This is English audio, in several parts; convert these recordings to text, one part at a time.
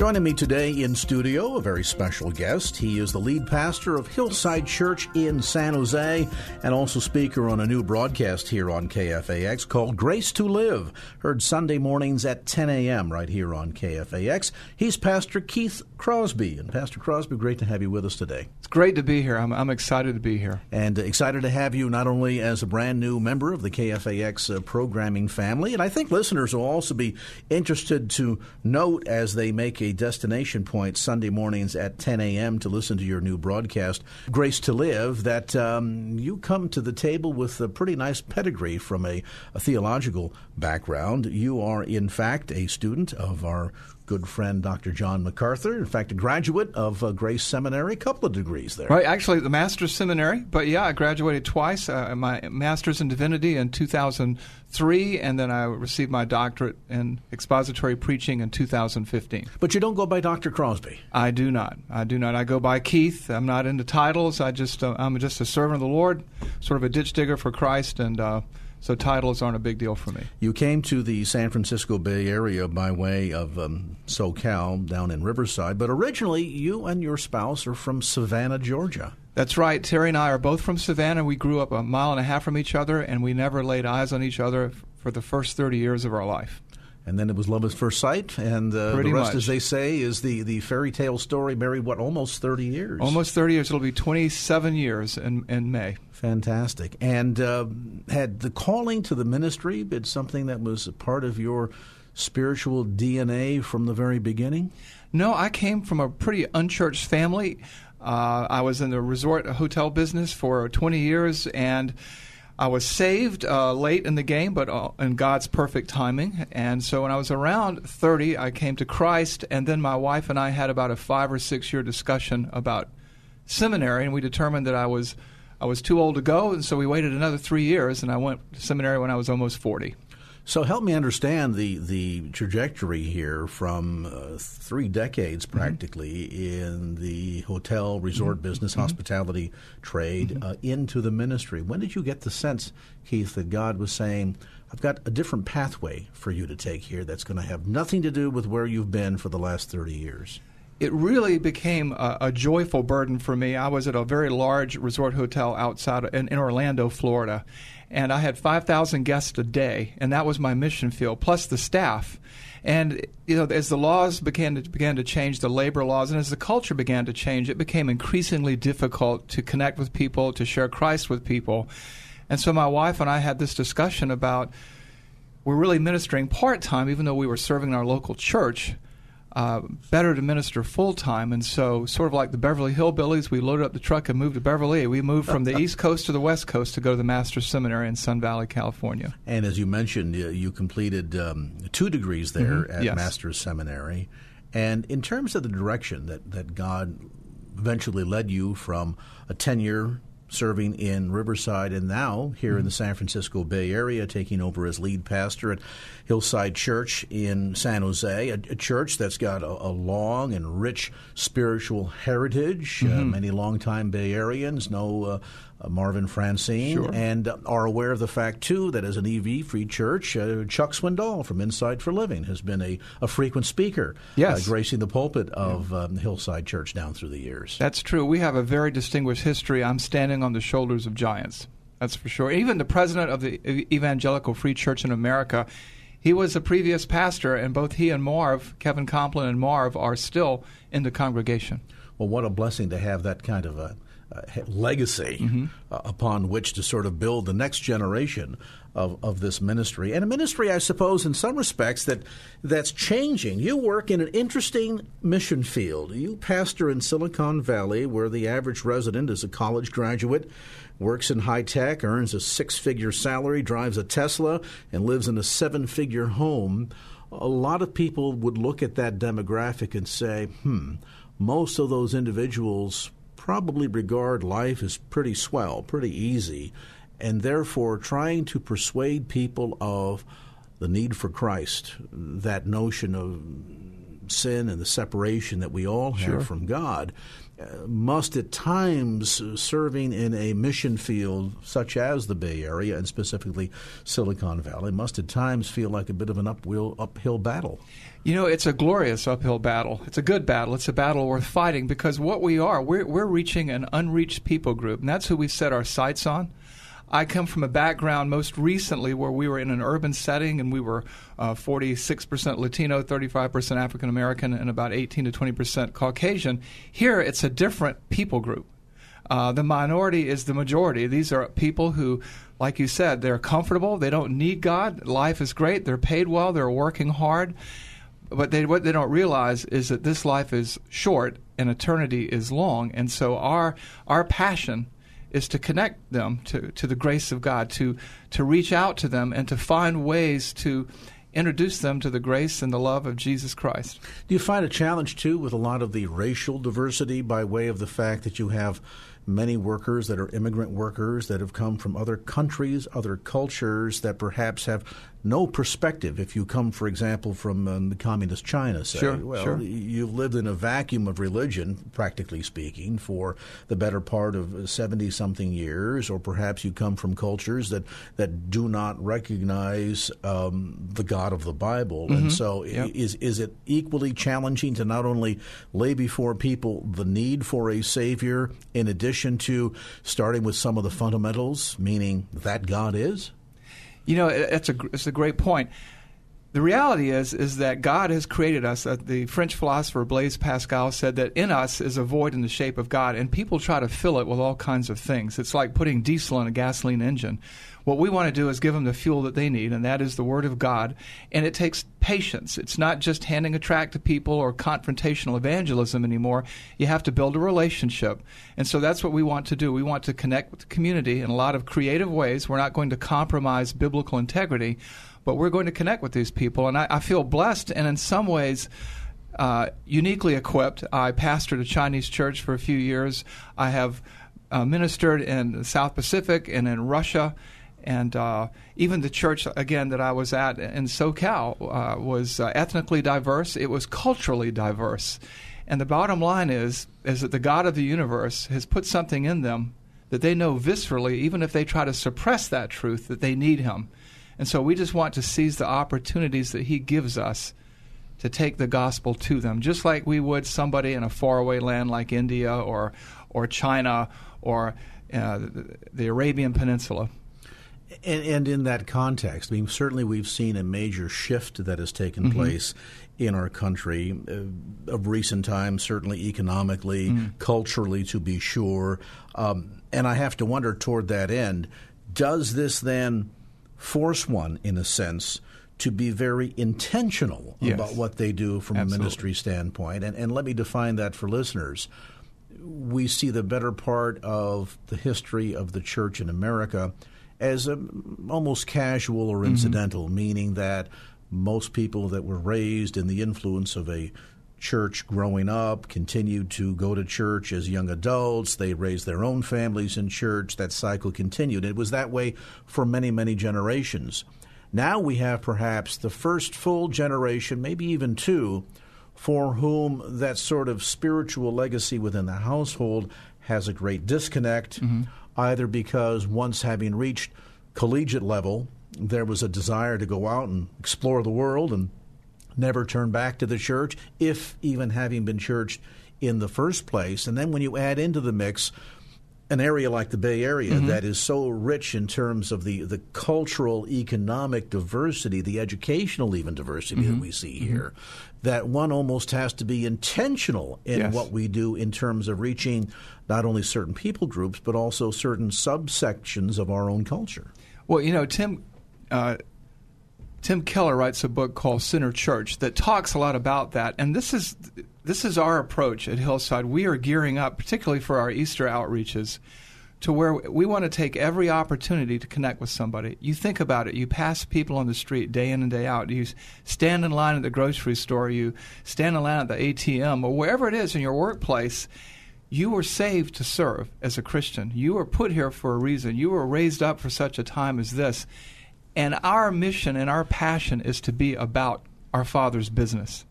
Joining me today in studio, a very special guest. He is the lead pastor of Hillside Church in San Jose and also speaker on a new broadcast here on KFAX called Grace to Live, heard Sunday mornings at 10 a.m. right here on KFAX. He's Pastor Keith Crosby. And Pastor Crosby, great to have you with us today. It's great to be here. I'm, I'm excited to be here. And excited to have you not only as a brand new member of the KFAX uh, programming family, and I think listeners will also be interested to note as they make a destination point Sunday mornings at 10 a.m. to listen to your new broadcast, Grace to Live, that um, you come to the table with a pretty nice pedigree from a, a theological background. You are, in fact, a student of our good friend Dr. John MacArthur. In fact, a graduate of uh, Grace Seminary, a couple of degrees there. Right, actually, the master's seminary, but yeah, I graduated twice. Uh, my master's in divinity in 2003, and then I received my doctorate in expository preaching in 2015. But you don't go by Dr. Crosby. I do not. I do not. I go by Keith. I'm not into titles. I just uh, I'm just a servant of the Lord, sort of a ditch digger for Christ, and uh, so titles aren't a big deal for me. You came to the San Francisco Bay Area by way of um, SoCal down in Riverside, but originally you and your spouse are from Savannah, Georgia. That's right. Terry and I are both from Savannah. We grew up a mile and a half from each other, and we never laid eyes on each other for the first 30 years of our life. And then it was love at first sight, and uh, the rest, much. as they say, is the, the fairy tale story. Married what, almost thirty years? Almost thirty years. It'll be twenty seven years in in May. Fantastic. And uh, had the calling to the ministry been something that was a part of your spiritual DNA from the very beginning? No, I came from a pretty unchurched family. Uh, I was in the resort hotel business for 20 years, and I was saved uh, late in the game, but uh, in God's perfect timing. And so when I was around 30, I came to Christ, and then my wife and I had about a five or six year discussion about seminary, and we determined that I was I was too old to go, and so we waited another three years, and I went to seminary when I was almost 40. So help me understand the, the trajectory here from uh, three decades Mm-hmm. practically mm-hmm. in the hotel, resort Mm-hmm. business, hospitality trade uh, into the ministry. When did you get the sense, Keith, that God was saying, I've got a different pathway for you to take here that's going to have nothing to do with where you've been for the last 30 years? It really became a, a, joyful burden for me. I was at a very large resort hotel outside in, in Orlando, Florida, and I had 5,000 guests a day, and that was my mission field, plus the staff. And you know, as the laws began to began to change, the labor laws, and as the culture began to change, it became increasingly difficult to connect with people, to share Christ with people. And so my wife and I had this discussion about we're really ministering part time, even though we were serving in our local church uh, better to minister full time. And so, sort of like the Beverly Hillbillies, we loaded up the truck and moved to Beverly. We moved from the East Coast to the West Coast to go to the Master's Seminary in Sun Valley, California. And as you mentioned, you completed um, two degrees there mm-hmm. at yes. Master's Seminary. And in terms of the direction that, that God eventually led you from a 10 year serving in Riverside and now here mm-hmm. in the San Francisco Bay Area, taking over as lead pastor at Hillside Church in San Jose, a, a church that's got a, a, long and rich spiritual heritage. Mm-hmm. Uh, many longtime Bay Areans know uh, uh, Marvin Francine sure. and are aware of the fact, too, that as an EV free church, uh, Chuck Swindoll from Insight for Living has been a, a frequent speaker, yes. gracing the pulpit of yeah. um, Hillside Church down through the years. That's true. We have a very distinguished history. I'm standing on the shoulders of giants. That's for sure. Even the president of the Evangelical Free Church in America, he was a previous pastor, and both he and Marv, Kevin Kompelien and Marv, are still in the congregation. Well, what a blessing to have that kind of a uh, legacy mm-hmm. uh, upon which to sort of build the next generation of, of this ministry. And a ministry, I suppose, in some respects, that that's changing. You work in an interesting mission field. You pastor in Silicon Valley, where the average resident is a college graduate, works in high tech, earns a six figure salary, drives a Tesla, and lives in a seven figure home. A lot of people would look at that demographic and say, hmm, most of those individuals probably regard life as pretty swell, pretty easy and therefore trying to persuade people of the need for Christ, that notion of sin and the separation that we all have sure. from God, must at times, serving in a mission field such as the Bay Area and specifically Silicon Valley, must at times feel like a bit of an uphill, uphill battle. You know, it's a glorious uphill battle. It's a good battle. It's a battle worth fighting because what we are, we're, we're reaching an unreached people group, and that's who we've set our sights on. I come from a background most recently where we were in an urban setting and we were uh, 46% Latino, 35% African American, and about 18 to 20% Caucasian. Here, it's a different people group. Uh, the minority is the majority. These are people who, like you said, they're comfortable. They don't need God. Life is great. They're paid well. They're working hard. But they, what they don't realize is that this life is short and eternity is long. And so our our passion is to connect them to, to the grace of God, to, to reach out to them and to find ways to introduce them to the grace and the love of Jesus Christ. Do you find a challenge, too, with a lot of the racial diversity by way of the fact that you have many workers that are immigrant workers that have come from other countries, other cultures that perhaps have no perspective. If you come, for example, from um, communist China, say, sure, well, sure. you've lived in a vacuum of religion, practically speaking, for the better part of 70 something years, or perhaps you come from cultures that, that do not recognize um, the God of the Bible. Mm-hmm. And so, yep. is, is it equally challenging to not only lay before people the need for a Savior, in addition to starting with some of the fundamentals, meaning that God is? You know, it's a it's a great point. The reality is is that God has created us. Uh, the French philosopher Blaise Pascal said that in us is a void in the shape of God, and people try to fill it with all kinds of things. It's like putting diesel in a gasoline engine. What we want to do is give them the fuel that they need, and that is the Word of God. And it takes patience. It's not just handing a tract to people or confrontational evangelism anymore. You have to build a relationship. And so that's what we want to do. We want to connect with the community in a lot of creative ways. We're not going to compromise biblical integrity, but we're going to connect with these people. And I, I feel blessed, and in some ways, uh, uniquely equipped. I pastored a Chinese church for a few years. I have uh, ministered in the South Pacific and in Russia and uh, even the church again that I was at in SoCal uh, was uh, ethnically diverse. It was culturally diverse, and the bottom line is is that the God of the universe has put something in them that they know viscerally, even if they try to suppress that truth, that they need Him. And so we just want to seize the opportunities that He gives us to take the gospel to them, just like we would somebody in a faraway land like India or or China or uh, the Arabian Peninsula. And, and, in that context, I mean, certainly we've seen a major shift that has taken mm-hmm. place in our country uh, of recent times, certainly economically, mm. culturally, to be sure. Um, and I have to wonder toward that end, does this then force one, in a sense, to be very intentional yes. about what they do from Absolutely. a ministry standpoint? And, and let me define that for listeners we see the better part of the history of the church in America as a, almost casual or mm-hmm. incidental, mm-hmm. meaning that most people that were raised in the influence of a church growing up continued to go to church as young adults. They raised their own families in church. That cycle continued. It was that way for many, many generations. Now we have perhaps the first full generation, maybe even two, for whom that sort of spiritual legacy within the household has a great disconnect. Mm-hmm either because once having reached collegiate level, there was a desire to go out and explore the world and never turn back to the church, if even having been churched in the first place. And then when you add into the mix an area like the Bay Area mm-hmm. that is so rich in terms of the, the cultural, economic diversity, the educational even diversity mm-hmm. that we see mm-hmm. here, that one almost has to be intentional in yes. what we do in terms of reaching not only certain people groups, but also certain subsections of our own culture. Well, you know, Tim. Uh, Tim Keller writes a book called Center Church that talks a lot about that, and this is this is our approach at Hillside. We are gearing up, particularly for our Easter outreaches, to where we want to take every opportunity to connect with somebody. You think about it. You pass people on the street day in and day out. You stand in line at the grocery store. You stand in line at the ATM or wherever it is in your workplace. You were saved to serve as a Christian. You were put here for a reason. You were raised up for such a time as this. And our mission and our passion is to be about our Father's business.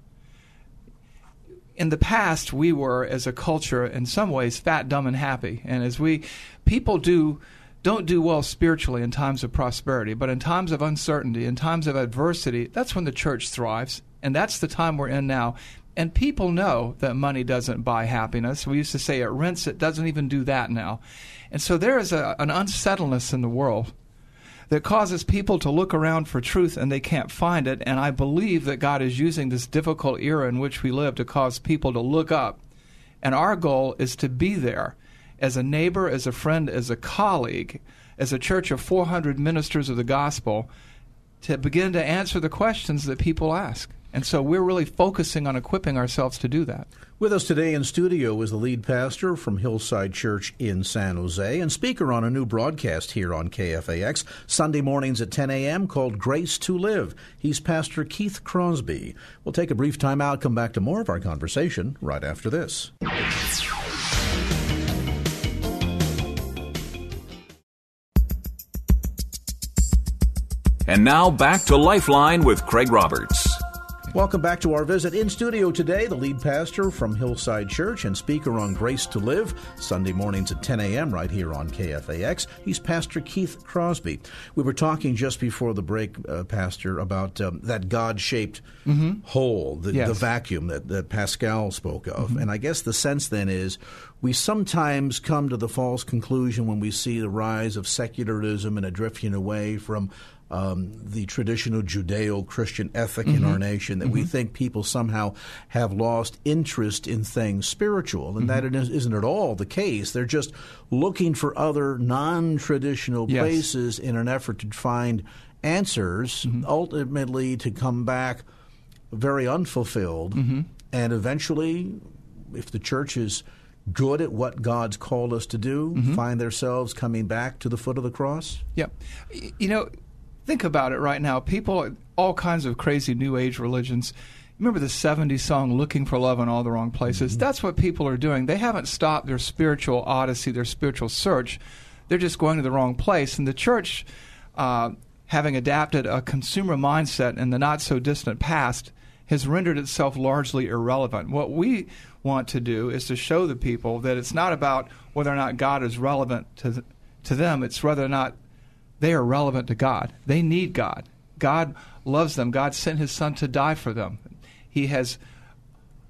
In the past, we were, as a culture, in some ways, fat, dumb, and happy. And as we, people do, don't do well spiritually in times of prosperity, but in times of uncertainty, in times of adversity, that's when the church thrives. And that's the time we're in now. And people know that money doesn't buy happiness. We used to say it rents, it doesn't even do that now. And so there is a, an unsettledness in the world that causes people to look around for truth and they can't find it. And I believe that God is using this difficult era in which we live to cause people to look up. And our goal is to be there as a neighbor, as a friend, as a colleague, as a church of 400 ministers of the gospel to begin to answer the questions that people ask. And so we're really focusing on equipping ourselves to do that. With us today in studio is the lead pastor from Hillside Church in San Jose and speaker on a new broadcast here on KFAX, Sunday mornings at 10 a.m. called Grace to Live. He's Pastor Keith Crosby. We'll take a brief time out, come back to more of our conversation right after this. And now back to Lifeline with Craig Roberts. Welcome back to our visit in studio today. The lead pastor from Hillside Church and speaker on Grace to Live, Sunday mornings at 10 a.m. right here on KFAX. He's Pastor Keith Crosby. We were talking just before the break, uh, Pastor, about um, that God shaped mm-hmm. hole, the, yes. the, vacuum that, that Pascal spoke of. Mm-hmm. And I guess the sense then is we sometimes come to the false conclusion when we see the rise of secularism and a drifting away from um, the traditional Judeo Christian ethic mm-hmm. in our nation, that mm-hmm. we think people somehow have lost interest in things spiritual, and mm-hmm. that it isn't at all the case. They're just looking for other non traditional yes. places in an effort to find answers, mm-hmm. ultimately to come back very unfulfilled, mm-hmm. and eventually, if the church is good at what God's called us to do, mm-hmm. find themselves coming back to the foot of the cross? Yep. You know, think about it right now. People, all kinds of crazy New Age religions. Remember the 70s song Looking for Love in All the Wrong Places? Mm-hmm. That's what people are doing. They haven't stopped their spiritual odyssey, their spiritual search. They're just going to the wrong place. And the church, uh, having adapted a consumer mindset in the not so distant past, has rendered itself largely irrelevant. What we want to do is to show the people that it's not about whether or not God is relevant to, to them, it's whether or not they are relevant to God. They need God. God loves them. God sent his son to die for them. He has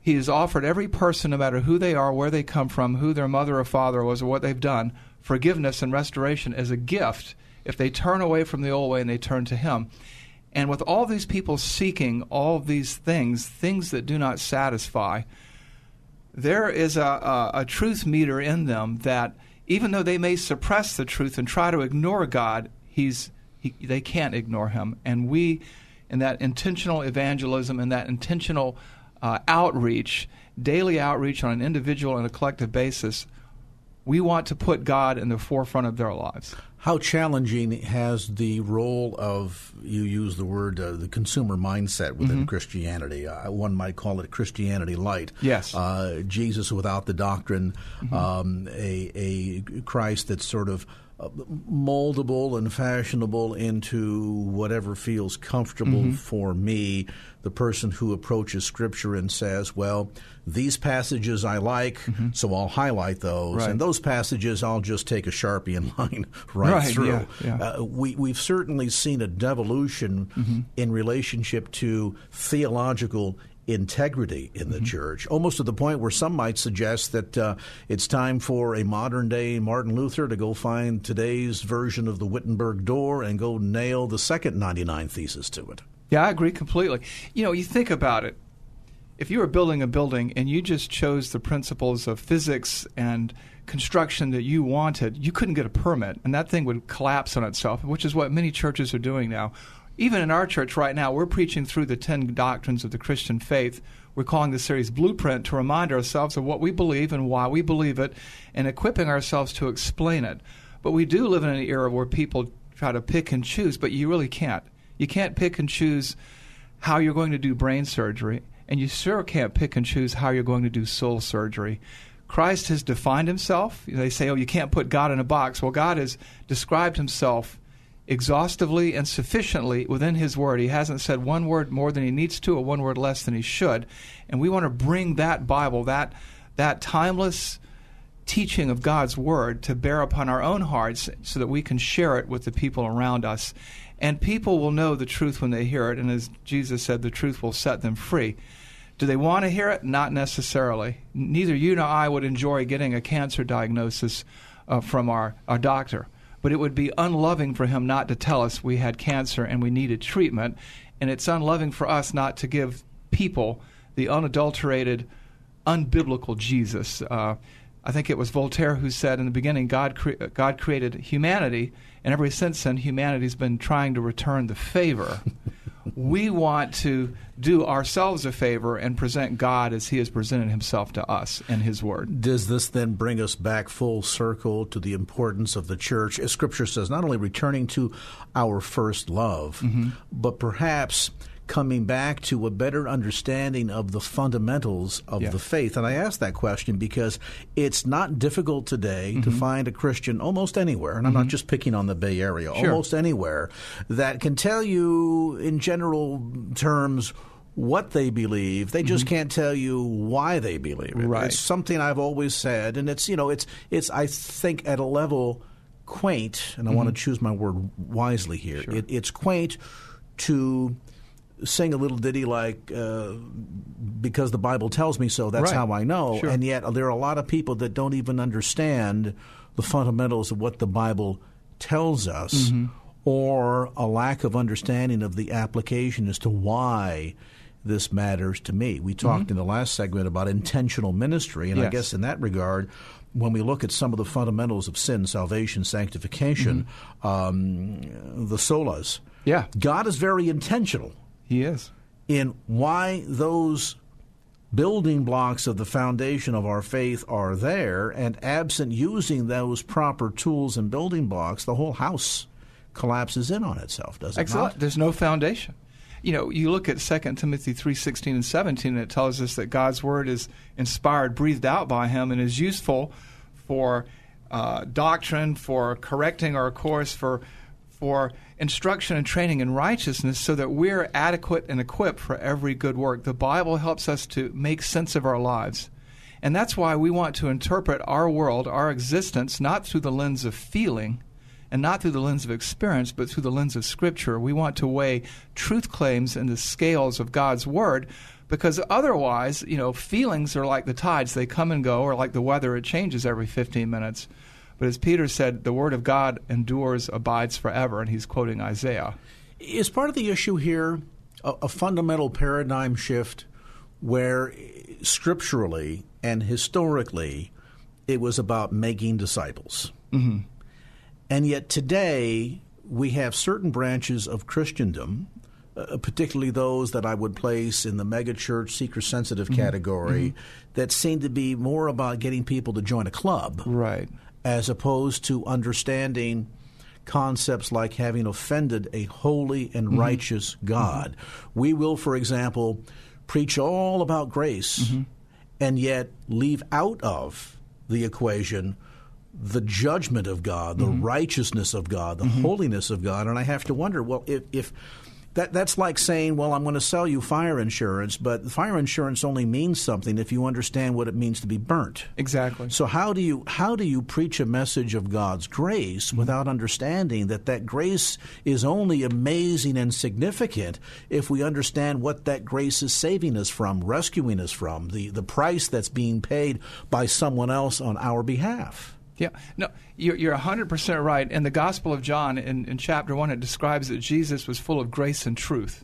he has offered every person, no matter who they are, where they come from, who their mother or father was, or what they've done, forgiveness and restoration as a gift if they turn away from the old way and they turn to him. And with all these people seeking all these things, things that do not satisfy, there is a, a, a truth meter in them that even though they may suppress the truth and try to ignore God, he's he, they can't ignore him, and we, in that intentional evangelism and that intentional uh, outreach, daily outreach on an individual and a collective basis, we want to put God in the forefront of their lives. How challenging has the role of, you use the word, uh, the consumer mindset within mm-hmm. Christianity? Uh, one might call it Christianity light. Yes. Uh, Jesus without the doctrine, mm-hmm. um, a, a Christ that's sort of moldable and fashionable into whatever feels comfortable mm-hmm. for me. The person who approaches Scripture and says, well, these passages I like, mm-hmm. so I'll highlight those. Right. And those passages I'll just take a Sharpie and line right, right through. Yeah, yeah. Uh, we, we've certainly seen a devolution mm-hmm. in relationship to theological integrity in the church, almost to the point where some might suggest that uh, it's time for a modern day Martin Luther to go find today's version of the Wittenberg door and go nail the second 99 thesis to it. Yeah, I agree completely. You know, you think about it. If you were building a building and you just chose the principles of physics and construction that you wanted, you couldn't get a permit, and that thing would collapse on itself, which is what many churches are doing now. Even in our church right now, we're preaching through the 10 doctrines of the Christian faith. We're calling the series Blueprint to remind ourselves of what we believe and why we believe it and equipping ourselves to explain it. But we do live in an era where people try to pick and choose, but you really can't. You can't pick and choose how you're going to do brain surgery, and you sure can't pick and choose how you're going to do soul surgery. Christ has defined himself. They say, oh, you can't put God in a box. Well, God has described himself exhaustively and sufficiently within his word. He hasn't said one word more than he needs to or one word less than he should. And we want to bring that Bible, that that timeless teaching of God's word to bear upon our own hearts so that we can share it with the people around us. And people will know the truth when they hear it, and as Jesus said, the truth will set them free. Do they want to hear it? Not necessarily. Neither you nor I would enjoy getting a cancer diagnosis uh, from our, our doctor but it would be unloving for him not to tell us we had cancer and we needed treatment. And it's unloving for us not to give people the unadulterated, unbiblical Jesus. Uh, I think it was Voltaire who said in the beginning, God, cre- God created humanity, and ever since then, humanity's been trying to return the favor. we want to do ourselves a favor and present God as He has presented Himself to us in His Word. Does this then bring us back full circle to the importance of the church? As Scripture says, not only returning to our first love, mm-hmm. but perhaps coming back to a better understanding of the fundamentals of yeah. the faith. And I ask that question because it's not difficult today mm-hmm. to find a Christian almost anywhere, and I'm mm-hmm. not just picking on the Bay Area, sure. almost anywhere, that can tell you in general terms what they believe. They just mm-hmm. can't tell you why they believe it. Right. It's something I've always said, and it's you know it's it's I think at a level quaint, and I want to mm-hmm. choose my word wisely here. Sure. It, it's quaint to sing a little ditty like uh, because the Bible tells me so. That's right. how I know. Sure. And yet there are a lot of people that don't even understand the fundamentals of what the Bible tells us, mm-hmm. or a lack of understanding of the application as to why this matters to me. We talked mm-hmm. in the last segment about intentional ministry, and yes. I guess in that regard, when we look at some of the fundamentals of sin, salvation, sanctification, mm-hmm. um, the solas, yeah. God is very intentional he is. In why those building blocks of the foundation of our faith are there, and absent using those proper tools and building blocks, the whole house collapses in on itself, doesn't it Excellent. not? There's no foundation. You know, you look at 2 Timothy 3:16 and 17 and it tells us that God's word is inspired, breathed out by him and is useful for uh, doctrine, for correcting our course, for for instruction and training in righteousness so that we're adequate and equipped for every good work. The Bible helps us to make sense of our lives. And that's why we want to interpret our world, our existence, not through the lens of feeling and not through the lens of experience, but through the lens of Scripture. We want to weigh truth claims in the scales of God's Word because otherwise, you know, feelings are like the tides, they come and go, or like the weather, it changes every 15 minutes. But as Peter said, the word of God endures, abides forever, and he's quoting Isaiah. Is part of the issue here a, a fundamental paradigm shift where scripturally and historically it was about making disciples? Mm-hmm. And yet today we have certain branches of Christendom uh, particularly those that I would place in the megachurch seeker sensitive mm-hmm. category, mm-hmm. that seem to be more about getting people to join a club. Right as opposed to understanding concepts like having offended a holy and mm-hmm. righteous God. Mm-hmm. We will, for example, preach all about grace mm-hmm. and yet leave out of the equation the judgment of God, the mm-hmm. righteousness of God, the mm-hmm. holiness of God. And I have to wonder, well, if, if that that's like saying, "Well, I'm going to sell you fire insurance," but fire insurance only means something if you understand what it means to be burnt. Exactly. So how do you how do you preach a message of God's grace mm-hmm. without understanding that that grace is only amazing and significant if we understand what that grace is saving us from, rescuing us from, the the price that's being paid by someone else on our behalf? Yeah, no, you're, you're 100% right. In the Gospel of John, in, in chapter 1, it describes that Jesus was full of grace and truth.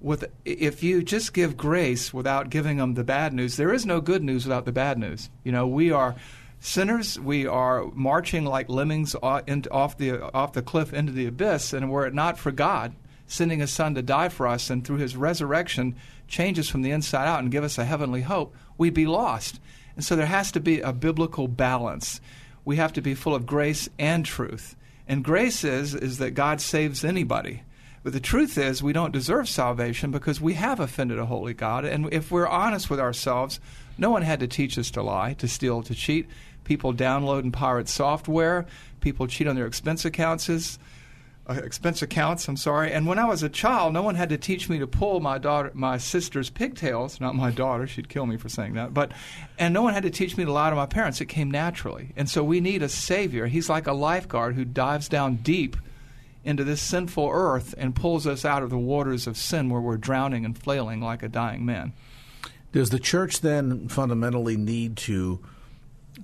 With, if you just give grace without giving them the bad news, there is no good news without the bad news. You know, we are sinners. We are marching like lemmings off the off the cliff into the abyss, and were it not for God sending His Son to die for us, and through His resurrection change us from the inside out and give us a heavenly hope, we'd be lost. And so there has to be a biblical balance. We have to be full of grace and truth. And grace is is that God saves anybody. But the truth is we don't deserve salvation because we have offended a holy God. And if we're honest with ourselves, no one had to teach us to lie, to steal, to cheat. People download and pirate software. People cheat on their expense accounts uh, expense accounts. I'm sorry. And when I was a child, no one had to teach me to pull my daughter, my sister's pigtails. Not my daughter; she'd kill me for saying that. But, and no one had to teach me to lie to my parents. It came naturally. And so we need a savior. He's like a lifeguard who dives down deep into this sinful earth and pulls us out of the waters of sin where we're drowning and flailing like a dying man. Does the church then fundamentally need to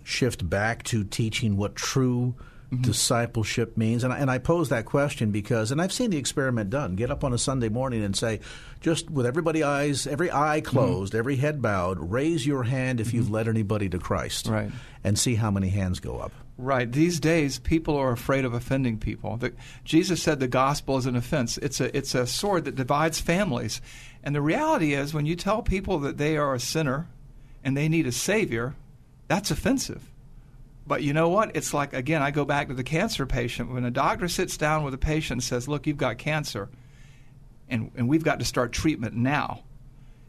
shift back to teaching what true mm-hmm. discipleship means. And I, and I pose that question because, and I've seen the experiment done. Get up on a Sunday morning and say, just with everybody eyes, every eye mm-hmm. closed, mm-hmm. every head bowed, raise your hand if mm-hmm. you've led anybody to Christ, right? And see how many hands go up. Right. These days, people are afraid of offending people. The, Jesus said the gospel is an offense. It's a it's a sword that divides families. And the reality is, when you tell people that they are a sinner and they need a savior, that's offensive. But you know what? It's like, again, I go back to the cancer patient. When a doctor sits down with a patient and says, Look, you've got cancer, and, and we've got to start treatment now,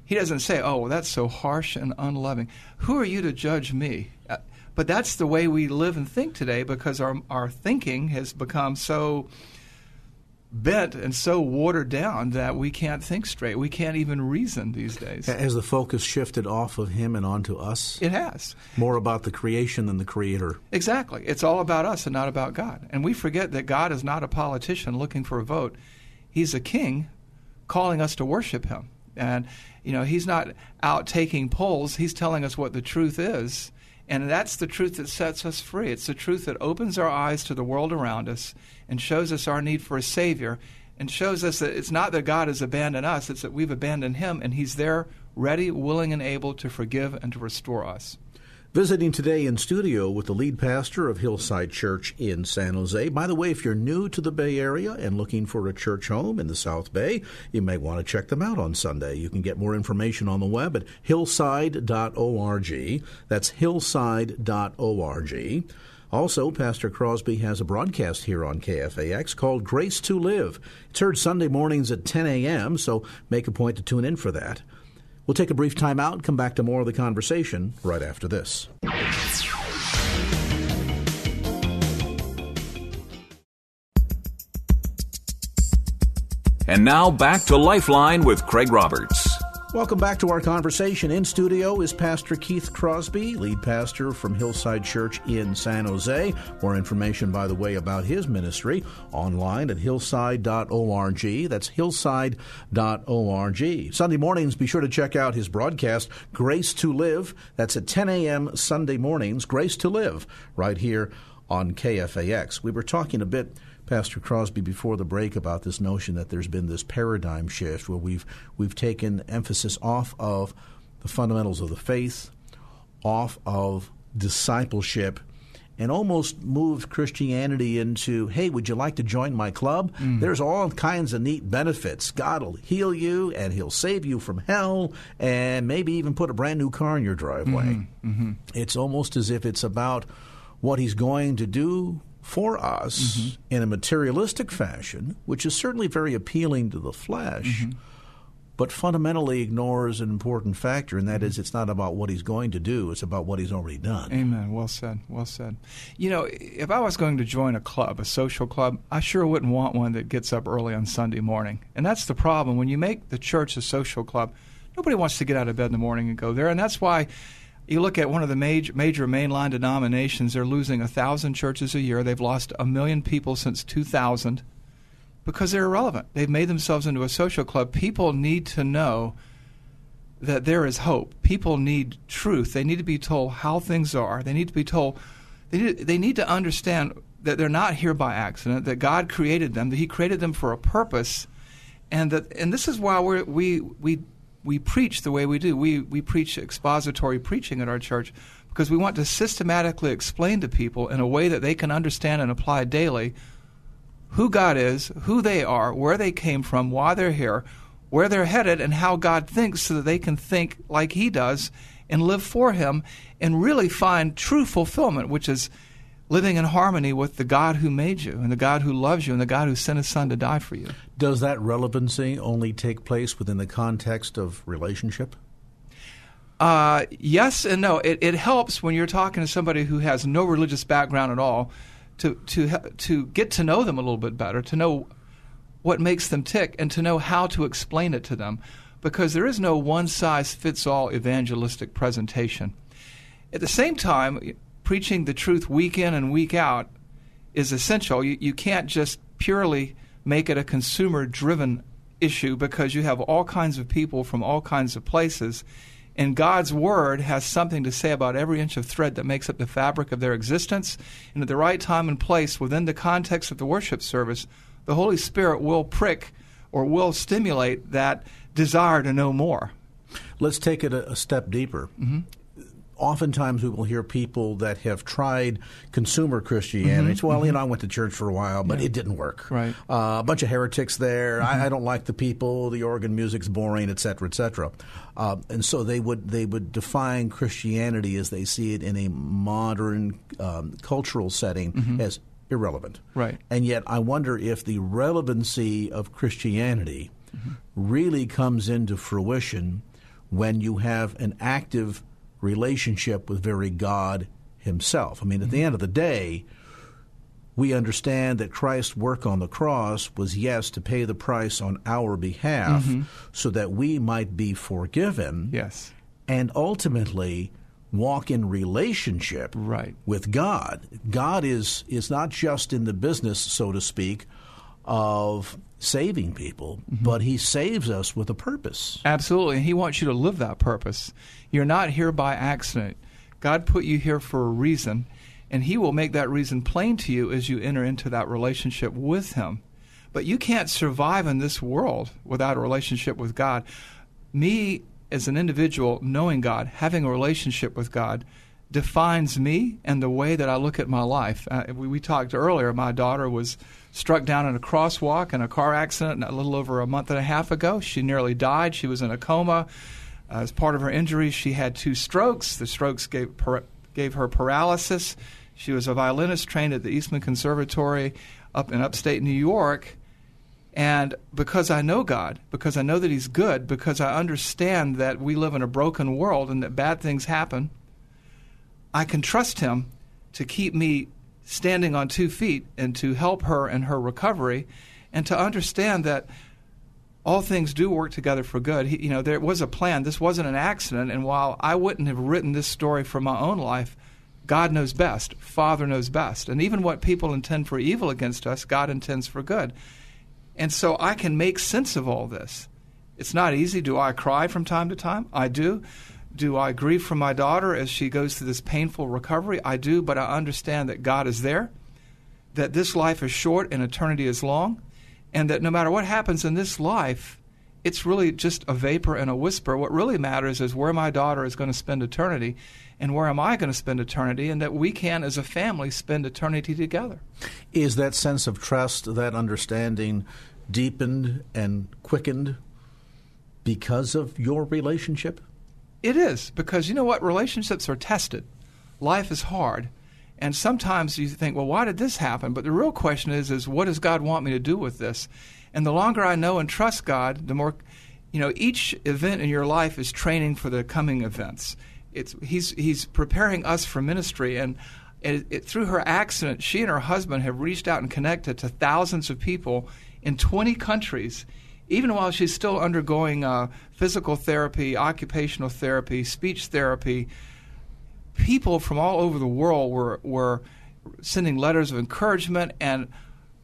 he doesn't say, Oh, well, that's so harsh and unloving. Who are you to judge me? Uh, but that's the way we live and think today because our, our thinking has become so bent and so watered down that we can't think straight. We can't even reason these days. Has the focus shifted off of him and onto us? It has. More about the creation than the creator. Exactly. It's all about us and not about God. And we forget that God is not a politician looking for a vote. He's a king calling us to worship him. And you know, he's not out taking polls. He's telling us what the truth is. And that's the truth that sets us free. It's the truth that opens our eyes to the world around us and shows us our need for a Savior and shows us that it's not that God has abandoned us, it's that we've abandoned Him and He's there, ready, willing, and able to forgive and to restore us. Visiting today in studio with the lead pastor of Hillside Church in San Jose. By the way, if you're new to the Bay Area and looking for a church home in the South Bay, you may want to check them out on Sunday. You can get more information on the web at hillside.org. That's hillside.org. Also, Pastor Crosby has a broadcast here on KFAX called Grace to Live. It's heard Sunday mornings at 10 a.m., so make a point to tune in for that. We'll take a brief time out and come back to more of the conversation right after this. And now back to Lifeline with Craig Roberts. Welcome back to our conversation. In studio is Pastor Keith Crosby, lead pastor from Hillside Church in San Jose. More information, by the way, about his ministry online at hillside.org. That's hillside.org. Sunday mornings, be sure to check out his broadcast, Grace to Live. That's at 10 a.m. Sunday mornings, Grace to Live, right here on KFAX. We were talking a bit Pastor Crosby before the break about this notion that there's been this paradigm shift where we've we've taken emphasis off of the fundamentals of the faith, off of discipleship, and almost moved Christianity into, hey, would you like to join my club? Mm. There's all kinds of neat benefits. God will heal you and He'll save you from hell and maybe even put a brand new car in your driveway. Mm-hmm. Mm-hmm. It's almost as if it's about what He's going to do for us mm-hmm. in a materialistic fashion, which is certainly very appealing to the flesh. Mm-hmm. but fundamentally ignores an important factor, and that is it's not about what he's going to do, it's about what he's already done. Amen. Well said. Well said. You know, if I was going to join a club, a social club, I sure wouldn't want one that gets up early on Sunday morning. And that's the problem. When you make the church a social club, nobody wants to get out of bed in the morning and go there. And that's why you look at one of the major, major mainline denominations, they're losing a thousand churches a year. They've lost a million people since 2000 because they're irrelevant. They've made themselves into a social club. People need to know that there is hope. People need truth. They need to be told how things are. They need to be told, they need, they need to understand that they're not here by accident, that God created them, that He created them for a purpose. And that, and this is why we we we we preach the way we do. We we preach expository preaching at our church because we want to systematically explain to people in a way that they can understand and apply daily who God is, who they are, where they came from, why they're here, where they're headed, and how God thinks so that they can think like He does and live for Him and really find true fulfillment, which is living in harmony with the God who made you and the God who loves you and the God who sent His Son to die for you. Does that relevancy only take place within the context of relationship? Uh, yes and no. It, it helps when you're talking to somebody who has no religious background at all to to to get to know them a little bit better, to know what makes them tick, and to know how to explain it to them, because there is no one size fits all evangelistic presentation. At the same time, preaching the truth week in and week out is essential. You, you can't just purely make it a consumer driven issue because you have all kinds of people from all kinds of places and God's Word has something to say about every inch of thread that makes up the fabric of their existence. And at the right time and place, within the context of the worship service, the Holy Spirit will prick or will stimulate that desire to know more. Let's take it a, a step deeper. Mm-hmm oftentimes we will hear people that have tried consumer Christianity. Mm-hmm, well, mm-hmm. you know, I went to church for a while, but yeah. it didn't work. Right. Uh, a bunch of heretics there. Mm-hmm. I, I, don't like the people. The organ music's boring, et cetera, et cetera. Uh, and so they would they would define Christianity as they see it in a modern um, cultural setting mm-hmm. as irrelevant. Right. And yet, I wonder if the relevancy of Christianity mm-hmm. really comes into fruition when you have an active relationship with very God Himself. I mean, at the end of the day, we understand that Christ's work on the cross was, yes, to pay the price on our behalf mm-hmm. so that we might be forgiven. Yes. And ultimately, walk in relationship right. with God. God is is not just in the business, so to speak, of saving people, mm-hmm. but he saves us with a purpose. Absolutely. He wants you to live that purpose. You're not here by accident. God put you here for a reason, and he will make that reason plain to you as you enter into that relationship with him. But you can't survive in this world without a relationship with God. Me as an individual knowing God, having a relationship with God, defines me and the way that I look at my life. Uh, we, we, talked earlier, my daughter was struck down in a crosswalk in a car accident a little over a month and a half ago. She nearly died. She was in a coma. Uh, as part of her injuries, she had two strokes. The strokes gave, par- gave her paralysis. She was a violinist trained at the Eastman Conservatory up in upstate New York. And because I know God, because I know that He's good, because I understand that we live in a broken world and that bad things happen, I can trust Him to keep me standing on two feet and to help her in her recovery and to understand that all things do work together for good. He, you know, there was a plan. This wasn't an accident. And while I wouldn't have written this story for my own life, God knows best. Father knows best. And even what people intend for evil against us, God intends for good. And so I can make sense of all this. It's not easy. Do I cry from time to time? I do. Do I grieve for my daughter as she goes through this painful recovery? I do, but I understand that God is there, that this life is short and eternity is long, and that no matter what happens in this life, it's really just a vapor and a whisper. What really matters is where my daughter is going to spend eternity and where am I going to spend eternity, and that we can, as a family, spend eternity together. Is that sense of trust, that understanding, deepened and quickened because of your relationship? It is, because you know what? Relationships are tested. Life is hard. And sometimes you think, well, why did this happen? But the real question is, is what does God want me to do with this? And the longer I know and trust God, the more you know, each event in your life is training for the coming events. It's, he's, he's preparing us for ministry. And it, it, through her accident, she and her husband have reached out and connected to thousands of people in 20 countries, even while she's still undergoing uh, physical therapy, occupational therapy, speech therapy. People from all over the world were, were sending letters of encouragement, and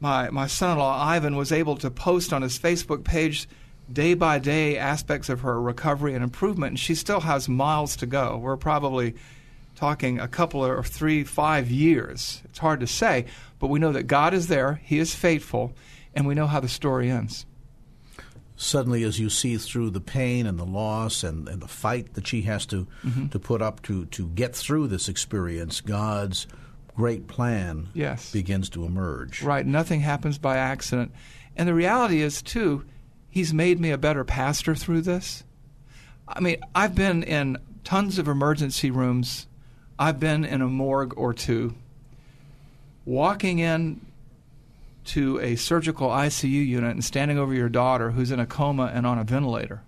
my, my son in law, Ivan, was able to post on his Facebook page day by day aspects of her recovery and improvement, and she still has miles to go. We're probably talking a couple or three, five years. It's hard to say, but we know that God is there, He is faithful, and we know how the story ends. Suddenly, as you see through the pain and the loss and, and the fight that she has to mm-hmm. to put up to to get through this experience, God's great plan yes. begins to emerge. Right. Nothing happens by accident. And the reality is, too, He's made me a better pastor through this. I mean, I've been in tons of emergency rooms, I've been in a morgue or two. Walking in to a surgical ICU unit and standing over your daughter who's in a coma and on a ventilator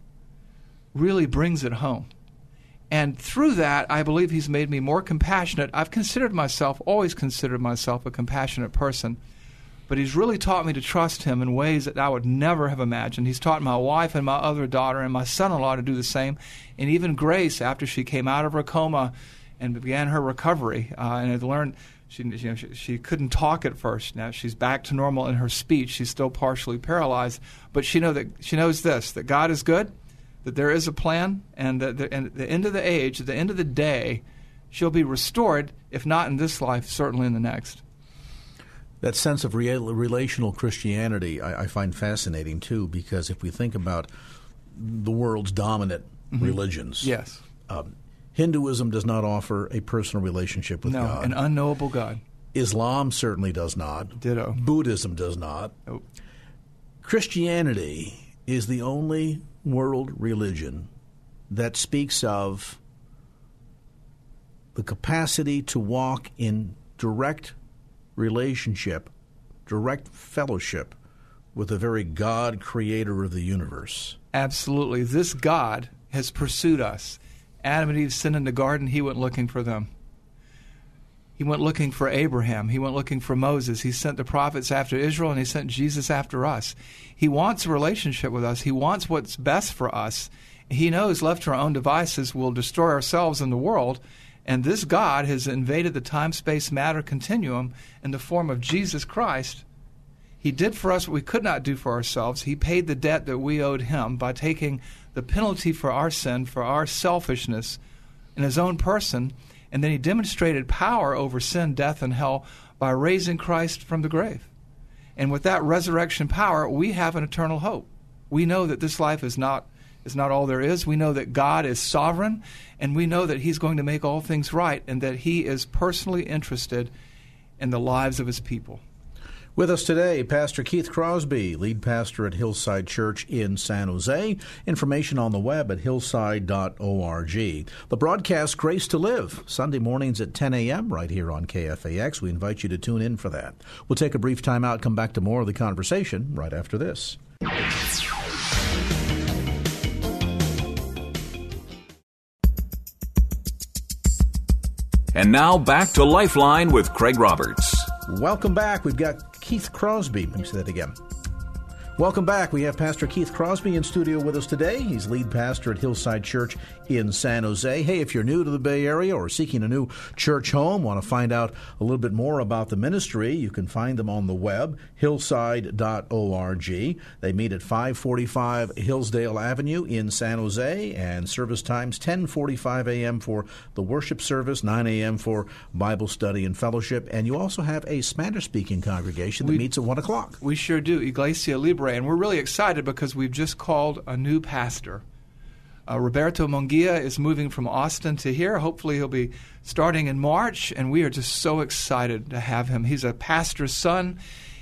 really brings it home. And through that, I believe he's made me more compassionate. I've considered myself, always considered myself, a compassionate person. But he's really taught me to trust him in ways that I would never have imagined. He's taught my wife and my other daughter and my son in law to do the same. And even Grace, after she came out of her coma and began her recovery uh, and had learned. She, you know, she, she, couldn't talk at first. Now she's back to normal in her speech. She's still partially paralyzed, but she know that she knows this: that God is good, that there is a plan, and that the, and at the end of the age, at the end of the day, she'll be restored, if not in this life, certainly in the next. That sense of real, relational Christianity I, I, find fascinating too, because if we think about the world's dominant mm-hmm. religions, yes, um, Hinduism does not offer a personal relationship with no, God. an unknowable God. Islam certainly does not. Ditto. Buddhism does not. Nope. Christianity is the only world religion that speaks of the capacity to walk in direct relationship, direct fellowship with the very God creator of the universe. Absolutely. This God has pursued us. Adam and Eve sinned in the garden, he went looking for them. He went looking for Abraham. He went looking for Moses. He sent the prophets after Israel, and he sent Jesus after us. He wants a relationship with us. He wants what's best for us. He knows, left to our own devices, we'll destroy ourselves and the world. And this God has invaded the time space matter continuum in the form of Jesus Christ. He did for us what we could not do for ourselves. He paid the debt that we owed him by taking the penalty for our sin, for our selfishness in his own person and then he demonstrated power over sin, death, and hell by raising Christ from the grave. And with that resurrection power, we have an eternal hope. We know that this life is not is not all there is. We know that God is sovereign, and we know that He's going to make all things right, and that He is personally interested in the lives of His people. With us today, Pastor Keith Crosby, lead pastor at Hillside Church in San Jose. Information on the web at hillside.org. The broadcast Grace to Live, Sunday mornings at 10 a.m. right here on KFAX. We invite you to tune in for that. We'll take a brief time out, come back to more of the conversation right after this. And now back to Lifeline with Craig Roberts. Welcome back. We've got Keith Crosby. Let me say that again. Welcome back. We have Pastor Keith Crosby in studio with us today. He's lead pastor at Hillside Church in San Jose. Hey, if you're new to the Bay Area or seeking a new church home, want to find out a little bit more about the ministry, you can find them on the web, hillside.org. They meet at 545 Hillsdale Avenue in San Jose, and service times 10:45 a.m. for the worship service, 9 a.m. for Bible study and fellowship. And you also have a Spanish-speaking congregation that we, meets at 1 o'clock. We sure do. Iglesia Libre and we're really excited because we've just called a new pastor. Uh, Roberto Munguia is moving from Austin to here. Hopefully, he'll be starting in March, and we are just so excited to have him. He's a pastor's son.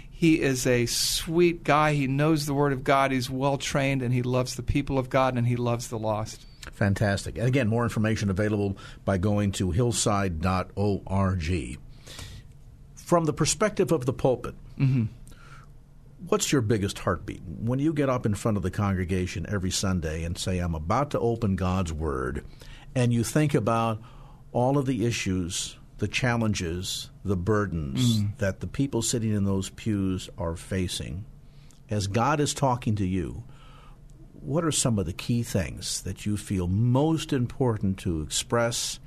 He is a sweet guy. He knows the Word of God. He's well trained, and he loves the people of God, and he loves the lost. Fantastic. And again, more information available by going to hillside.org. From the perspective of the pulpit, mm-hmm What's your biggest heartbeat? When you get up in front of the congregation every Sunday and say, I'm about to open God's Word, and you think about all of the issues, the challenges, the burdens mm. that the people sitting in those pews are facing, as God is talking to you, what are some of the key things that you feel most important to express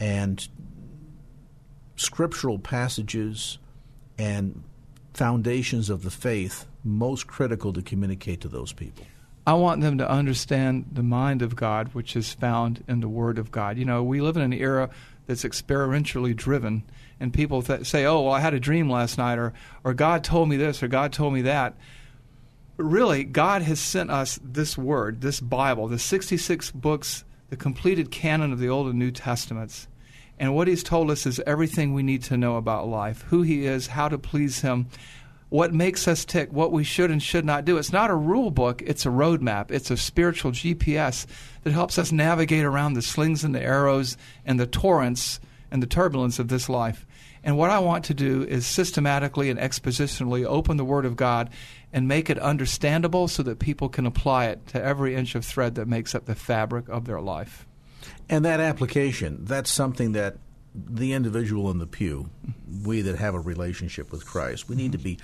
and scriptural passages and foundations of the faith most critical to communicate to those people? I want them to understand the mind of God, which is found in the Word of God. You know, we live in an era that's experientially driven, and people th- say, "Oh, well, I had a dream last night," or "or God told me this," or "God told me that." But really, God has sent us this Word, this Bible, the 66 books, the completed canon of the Old and New Testaments. And what He's told us is everything we need to know about life who He is, how to please Him, what makes us tick, what we should and should not do. It's not a rule book, it's a roadmap. It's a spiritual GPS that helps us navigate around the slings and the arrows and the torrents and the turbulence of this life. And what I want to do is systematically and expositionally open the Word of God and make it understandable so that people can apply it to every inch of thread that makes up the fabric of their life. And that application, that's something that the individual in the pew, we that have a relationship with Christ, we need to be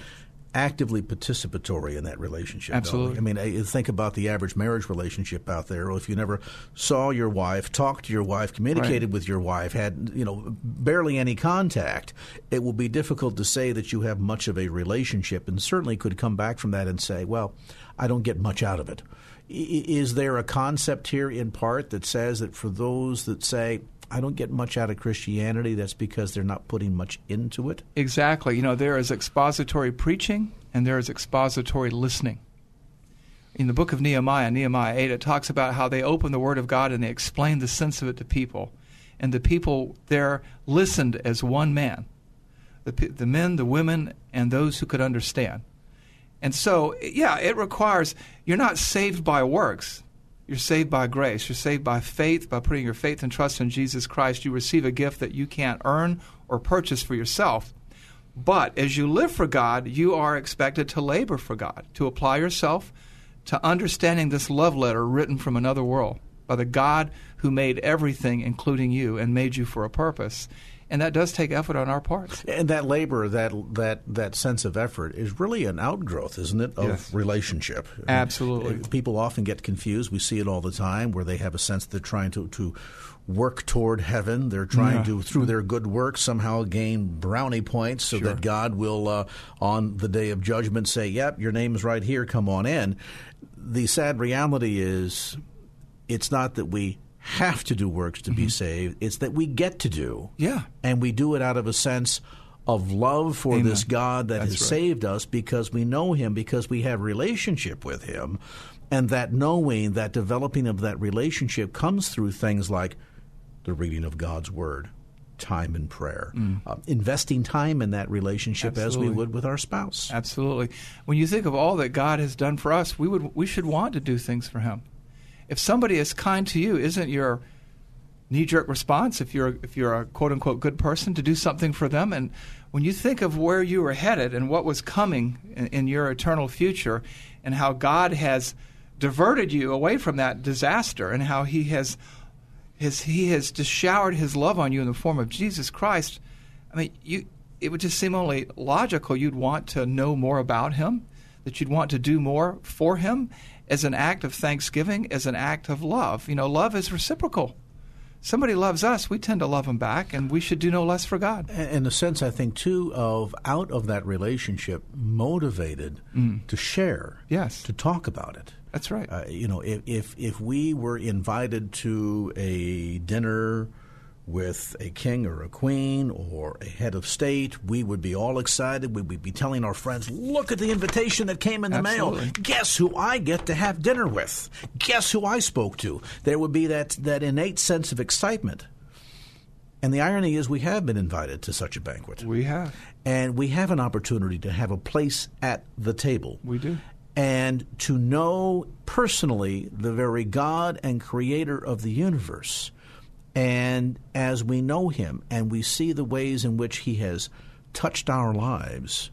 actively participatory in that relationship. Absolutely. I mean, think about the average marriage relationship out there. If you never saw your wife, talked to your wife, communicated right. with your wife, had you know barely any contact, it will be difficult to say that you have much of a relationship, and certainly could come back from that and say, "Well, I don't get much out of it." Is there a concept here in part that says that for those that say, I don't get much out of Christianity, that's because they're not putting much into it? Exactly. You know, there is expository preaching and there is expository listening. In the book of Nehemiah, Nehemiah 8, it talks about how they opened the Word of God and they explained the sense of it to people. And the people there listened as one man the, the men, the women, and those who could understand. And so, yeah, it requires, you're not saved by works. You're saved by grace. You're saved by faith, by putting your faith and trust in Jesus Christ. You receive a gift that you can't earn or purchase for yourself. But as you live for God, you are expected to labor for God, to apply yourself to understanding this love letter written from another world by the God who made everything, including you, and made you for a purpose and that does take effort on our parts. And that labor, that that that sense of effort, is really an outgrowth, isn't it, of yes. relationship? Absolutely. people often get confused. We see it all the time, where they have a sense they're trying to to work toward heaven. They're trying yeah. to, through their good work, somehow gain brownie points so sure. that God will, uh, on the day of judgment, say, "Yep, your name's right here. Come on in." The sad reality is, it's not that we have to do works to mm-hmm. be saved. It's that we get to do. Yeah. And we do it out of a sense of love for Amen. this God that That's has right. saved us because we know him, because we have relationship with him. And that knowing, that developing of that relationship comes through things like the reading of God's word, time in prayer, mm. uh, investing time in that relationship Absolutely. as we would with our spouse. Absolutely. When you think of all that God has done for us, we would we should want to do things for him if somebody is kind to you, isn't your knee jerk response if you're if you're a quote unquote good person to do something for them? And when you think of where you were headed and what was coming in, in your eternal future, and how God has diverted you away from that disaster, and how He has his, He has just showered His love on you in the form of Jesus Christ. I mean, you it would just seem only logical you'd want to know more about Him, that you'd want to do more for Him, as an act of thanksgiving, as an act of love. You know, love is reciprocal. Somebody loves us, we tend to love them back, and we should do no less for God. In the sense, I think, too, of out of that relationship, motivated mm. to share, yes, to talk about it. That's right. Uh, you know, if, if if we were invited to a dinner with a king or a queen or a head of state, we would be all excited. We would be telling our friends, look at the invitation that came in the Absolutely. mail. Guess who I get to have dinner with? Guess who I spoke to? There would be that, that innate sense of excitement. And the irony is, we have been invited to such a banquet. We have. And we have an opportunity to have a place at the table. We do. And to know personally the very God and creator of the universe and as we know him and we see the ways in which he has touched our lives,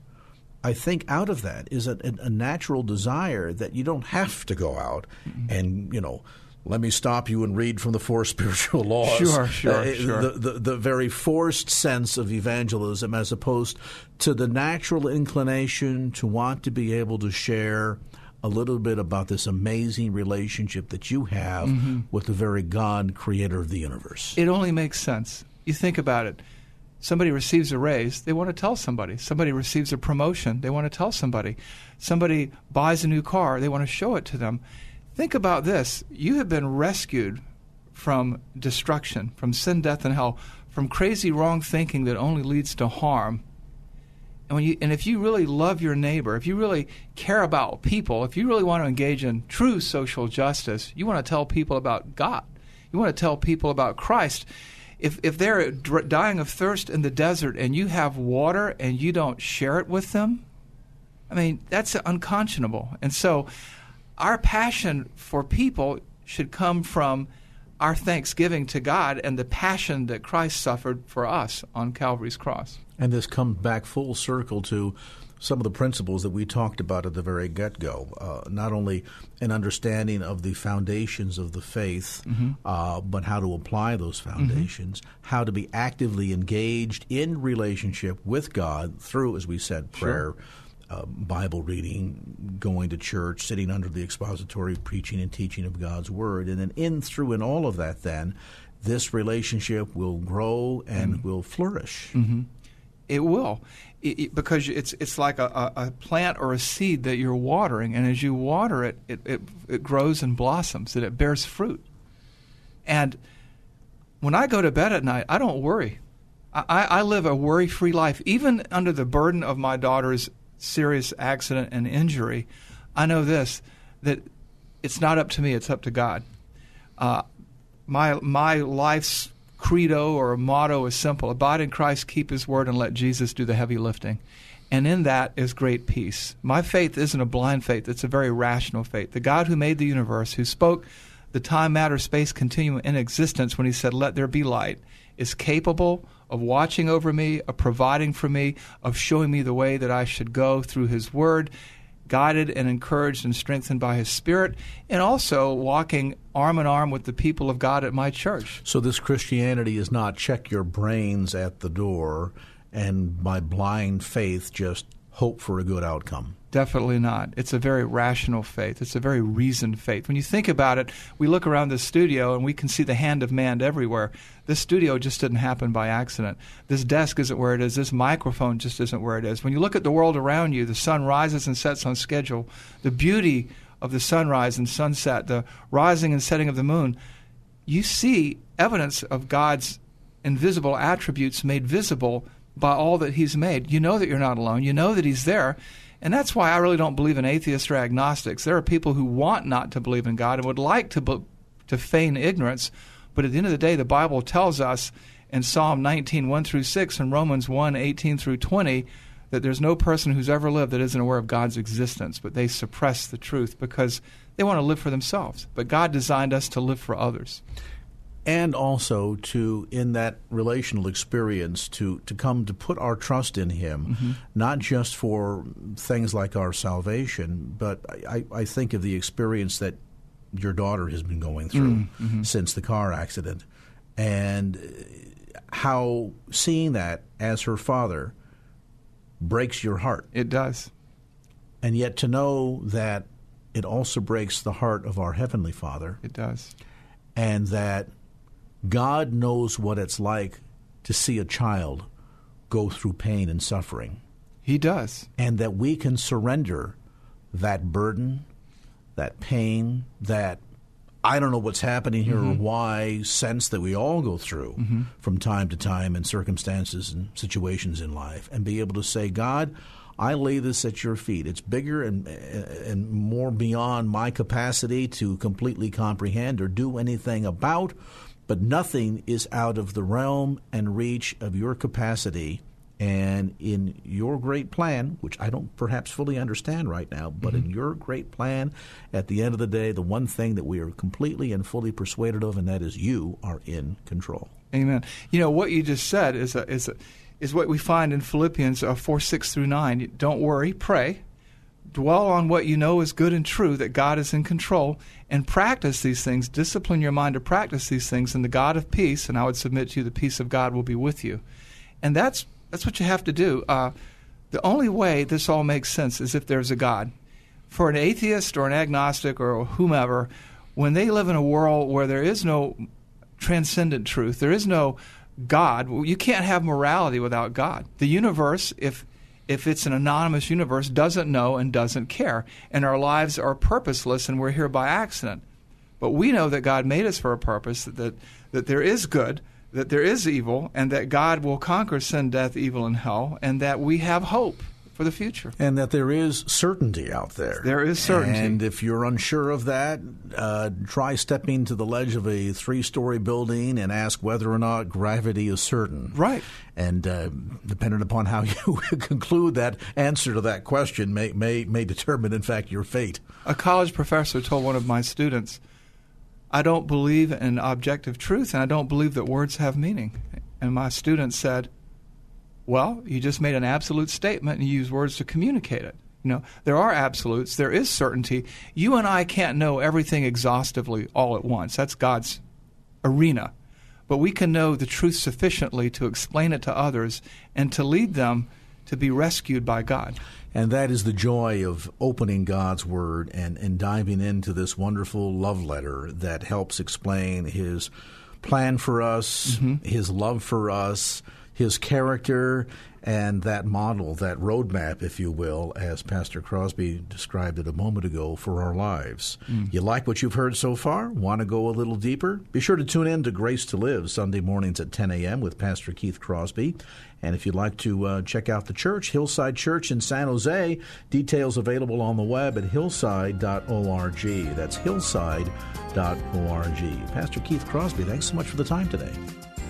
I think out of that is a, a, natural desire that you don't have to go out mm-hmm. and you know let me stop you and read from the four spiritual laws. Sure, sure, uh, sure. The, the, the, very forced sense of evangelism as opposed to the natural inclination to want to be able to share a little bit about this amazing relationship that you have mm-hmm. with the very God, creator of the universe. It only makes sense. You think about it. Somebody receives a raise, they want to tell somebody. Somebody receives a promotion, they want to tell somebody. Somebody buys a new car, they want to show it to them. Think about this. You have been rescued from destruction, from sin, death, and hell, from crazy wrong thinking that only leads to harm. And, when you, and if you really love your neighbor, if you really care about people, if you really want to engage in true social justice, you want to tell people about God. You want to tell people about Christ. If, if they're dying of thirst in the desert and you have water and you don't share it with them, I mean, that's unconscionable. And so our passion for people should come from our thanksgiving to God and the passion that Christ suffered for us on Calvary's cross. And this comes back full circle to some of the principles that we talked about at the very get go. Uh, not only an understanding of the foundations of the faith, mm-hmm. uh, but how to apply those mm-hmm. foundations, mm-hmm. how to be actively engaged in relationship with God through, as we said, prayer. Sure uh, Bible reading, going to church, sitting under the expository preaching and teaching of God's Word. And then, in through and all of that, then, this relationship will grow and mm-hmm. will flourish. It will. It, it, because it's it's like a, a, plant or a seed that you're watering, and as you water it, it, it, it grows and blossoms, and it bears fruit. And when I go to bed at night, I don't worry. I, I live a worry free life, even under the burden of my daughter's serious accident and injury, I know this that it's not up to me; it's up to God. Uh, my my life's credo or a motto is simple: abide in Christ, keep His word, and let Jesus do the heavy lifting. And in that is great peace. My faith isn't a blind faith; it's a very rational faith. The God who made the universe, who spoke the time, matter, space continuum in existence when He said, "Let there be light," is capable of watching over me, of providing for me, of showing me the way that I should go through His Word, guided and encouraged and strengthened by His Spirit, and also walking arm in arm with the people of God at my church. So, this Christianity is not check your brains at the door and by blind faith just hope for a good outcome. Definitely not. It's a very rational faith. It's a very reasoned faith. When you think about it, we look around this studio and we can see the hand of man everywhere. This studio just didn't happen by accident. This desk isn't where it is. This microphone just isn't where it is. When you look at the world around you, the sun rises and sets on schedule. The beauty of the sunrise and sunset, the rising and setting of the moon, you see evidence of God's invisible attributes made visible by all that He's made. You know that you're not alone. You know that He's there and that's why I really don't believe in atheists or agnostics. There are people who want not to believe in God and would like to, to feign ignorance, but at the end of the day, the Bible tells us in Psalm 19, 1 through 6, and Romans 1, 18 through 20, that there's no person who's ever lived that isn't aware of God's existence, but they suppress the truth because they want to live for themselves. But God designed us to live for others and also to in that relational experience to to come to put our trust in him mm-hmm. not just for things like our salvation but I, I think of the experience that your daughter has been going through mm-hmm. mm-hmm. since the car accident and how seeing that as her father breaks your heart it does and yet to know that it also breaks the heart of our heavenly father it does and that God knows what it's like to see a child go through pain and suffering. He does. And that we can surrender that burden, that pain, that I don't know what's happening here mm-hmm. or why sense that we all go through mm-hmm. from time to time in circumstances and situations in life and be able to say, God, I lay this at your feet. It's bigger and and more beyond my capacity to completely comprehend or do anything about, but nothing is out of the realm and reach of your capacity. And in your great plan, which I don't perhaps fully understand right now, but mm-hmm. in your great plan, at the end of the day, the one thing that we are completely and fully persuaded of, and that is you are in control. Amen. You know what you just said is a, is a, is what we find in Philippians uh, 4 6 through 9. Don't worry, pray. Dwell on what you know is good and true, that God is in control, and practice these things. Discipline your mind to practice these things, and the God of peace, and I would submit to you, the peace of God will be with you. And that's, that's what you have to do. Uh, the only way this all makes sense is if there's a God. For an atheist or an agnostic or whomever, when they live in a world where there is no transcendent truth, there is no God, you can't have morality without God. The universe, if if it's an anonymous universe, doesn't know and doesn't care, and our lives are purposeless, and we're here by accident. But we know that God made us for a purpose, that that there is good, that there is evil, and that God will conquer sin, death, evil, and hell, and that we have hope for the future. And that there is certainty out there. There is certainty. And if you're unsure of that, uh, try stepping to the ledge of a three story building and ask whether or not gravity is certain. Right. And uh, depending upon how you conclude that answer to that question may, may, may determine, in fact, your fate. A college professor told one of my students, I don't believe in objective truth and I don't believe that words have meaning. And my student said, well, you just made an absolute statement and you use words to communicate it. You know, there are absolutes, there is certainty. You and I can't know everything exhaustively all at once. That's God's arena. But we can know the truth sufficiently to explain it to others and to lead them to be rescued by God. And that is the joy of opening God's Word and, and diving into this wonderful love letter that helps explain His plan for us, mm-hmm. His love for us, his character and that model, that roadmap, if you will, as Pastor Crosby described it a moment ago, for our lives. Mm. You like what you've heard so far? Want to go a little deeper? Be sure to tune in to Grace to Live Sunday mornings at 10 a.m. with Pastor Keith Crosby. And if you'd like to uh, check out the church, Hillside Church in San Jose, details available on the web at hillside.org. That's hillside.org. Pastor Keith Crosby, thanks so much for the time today.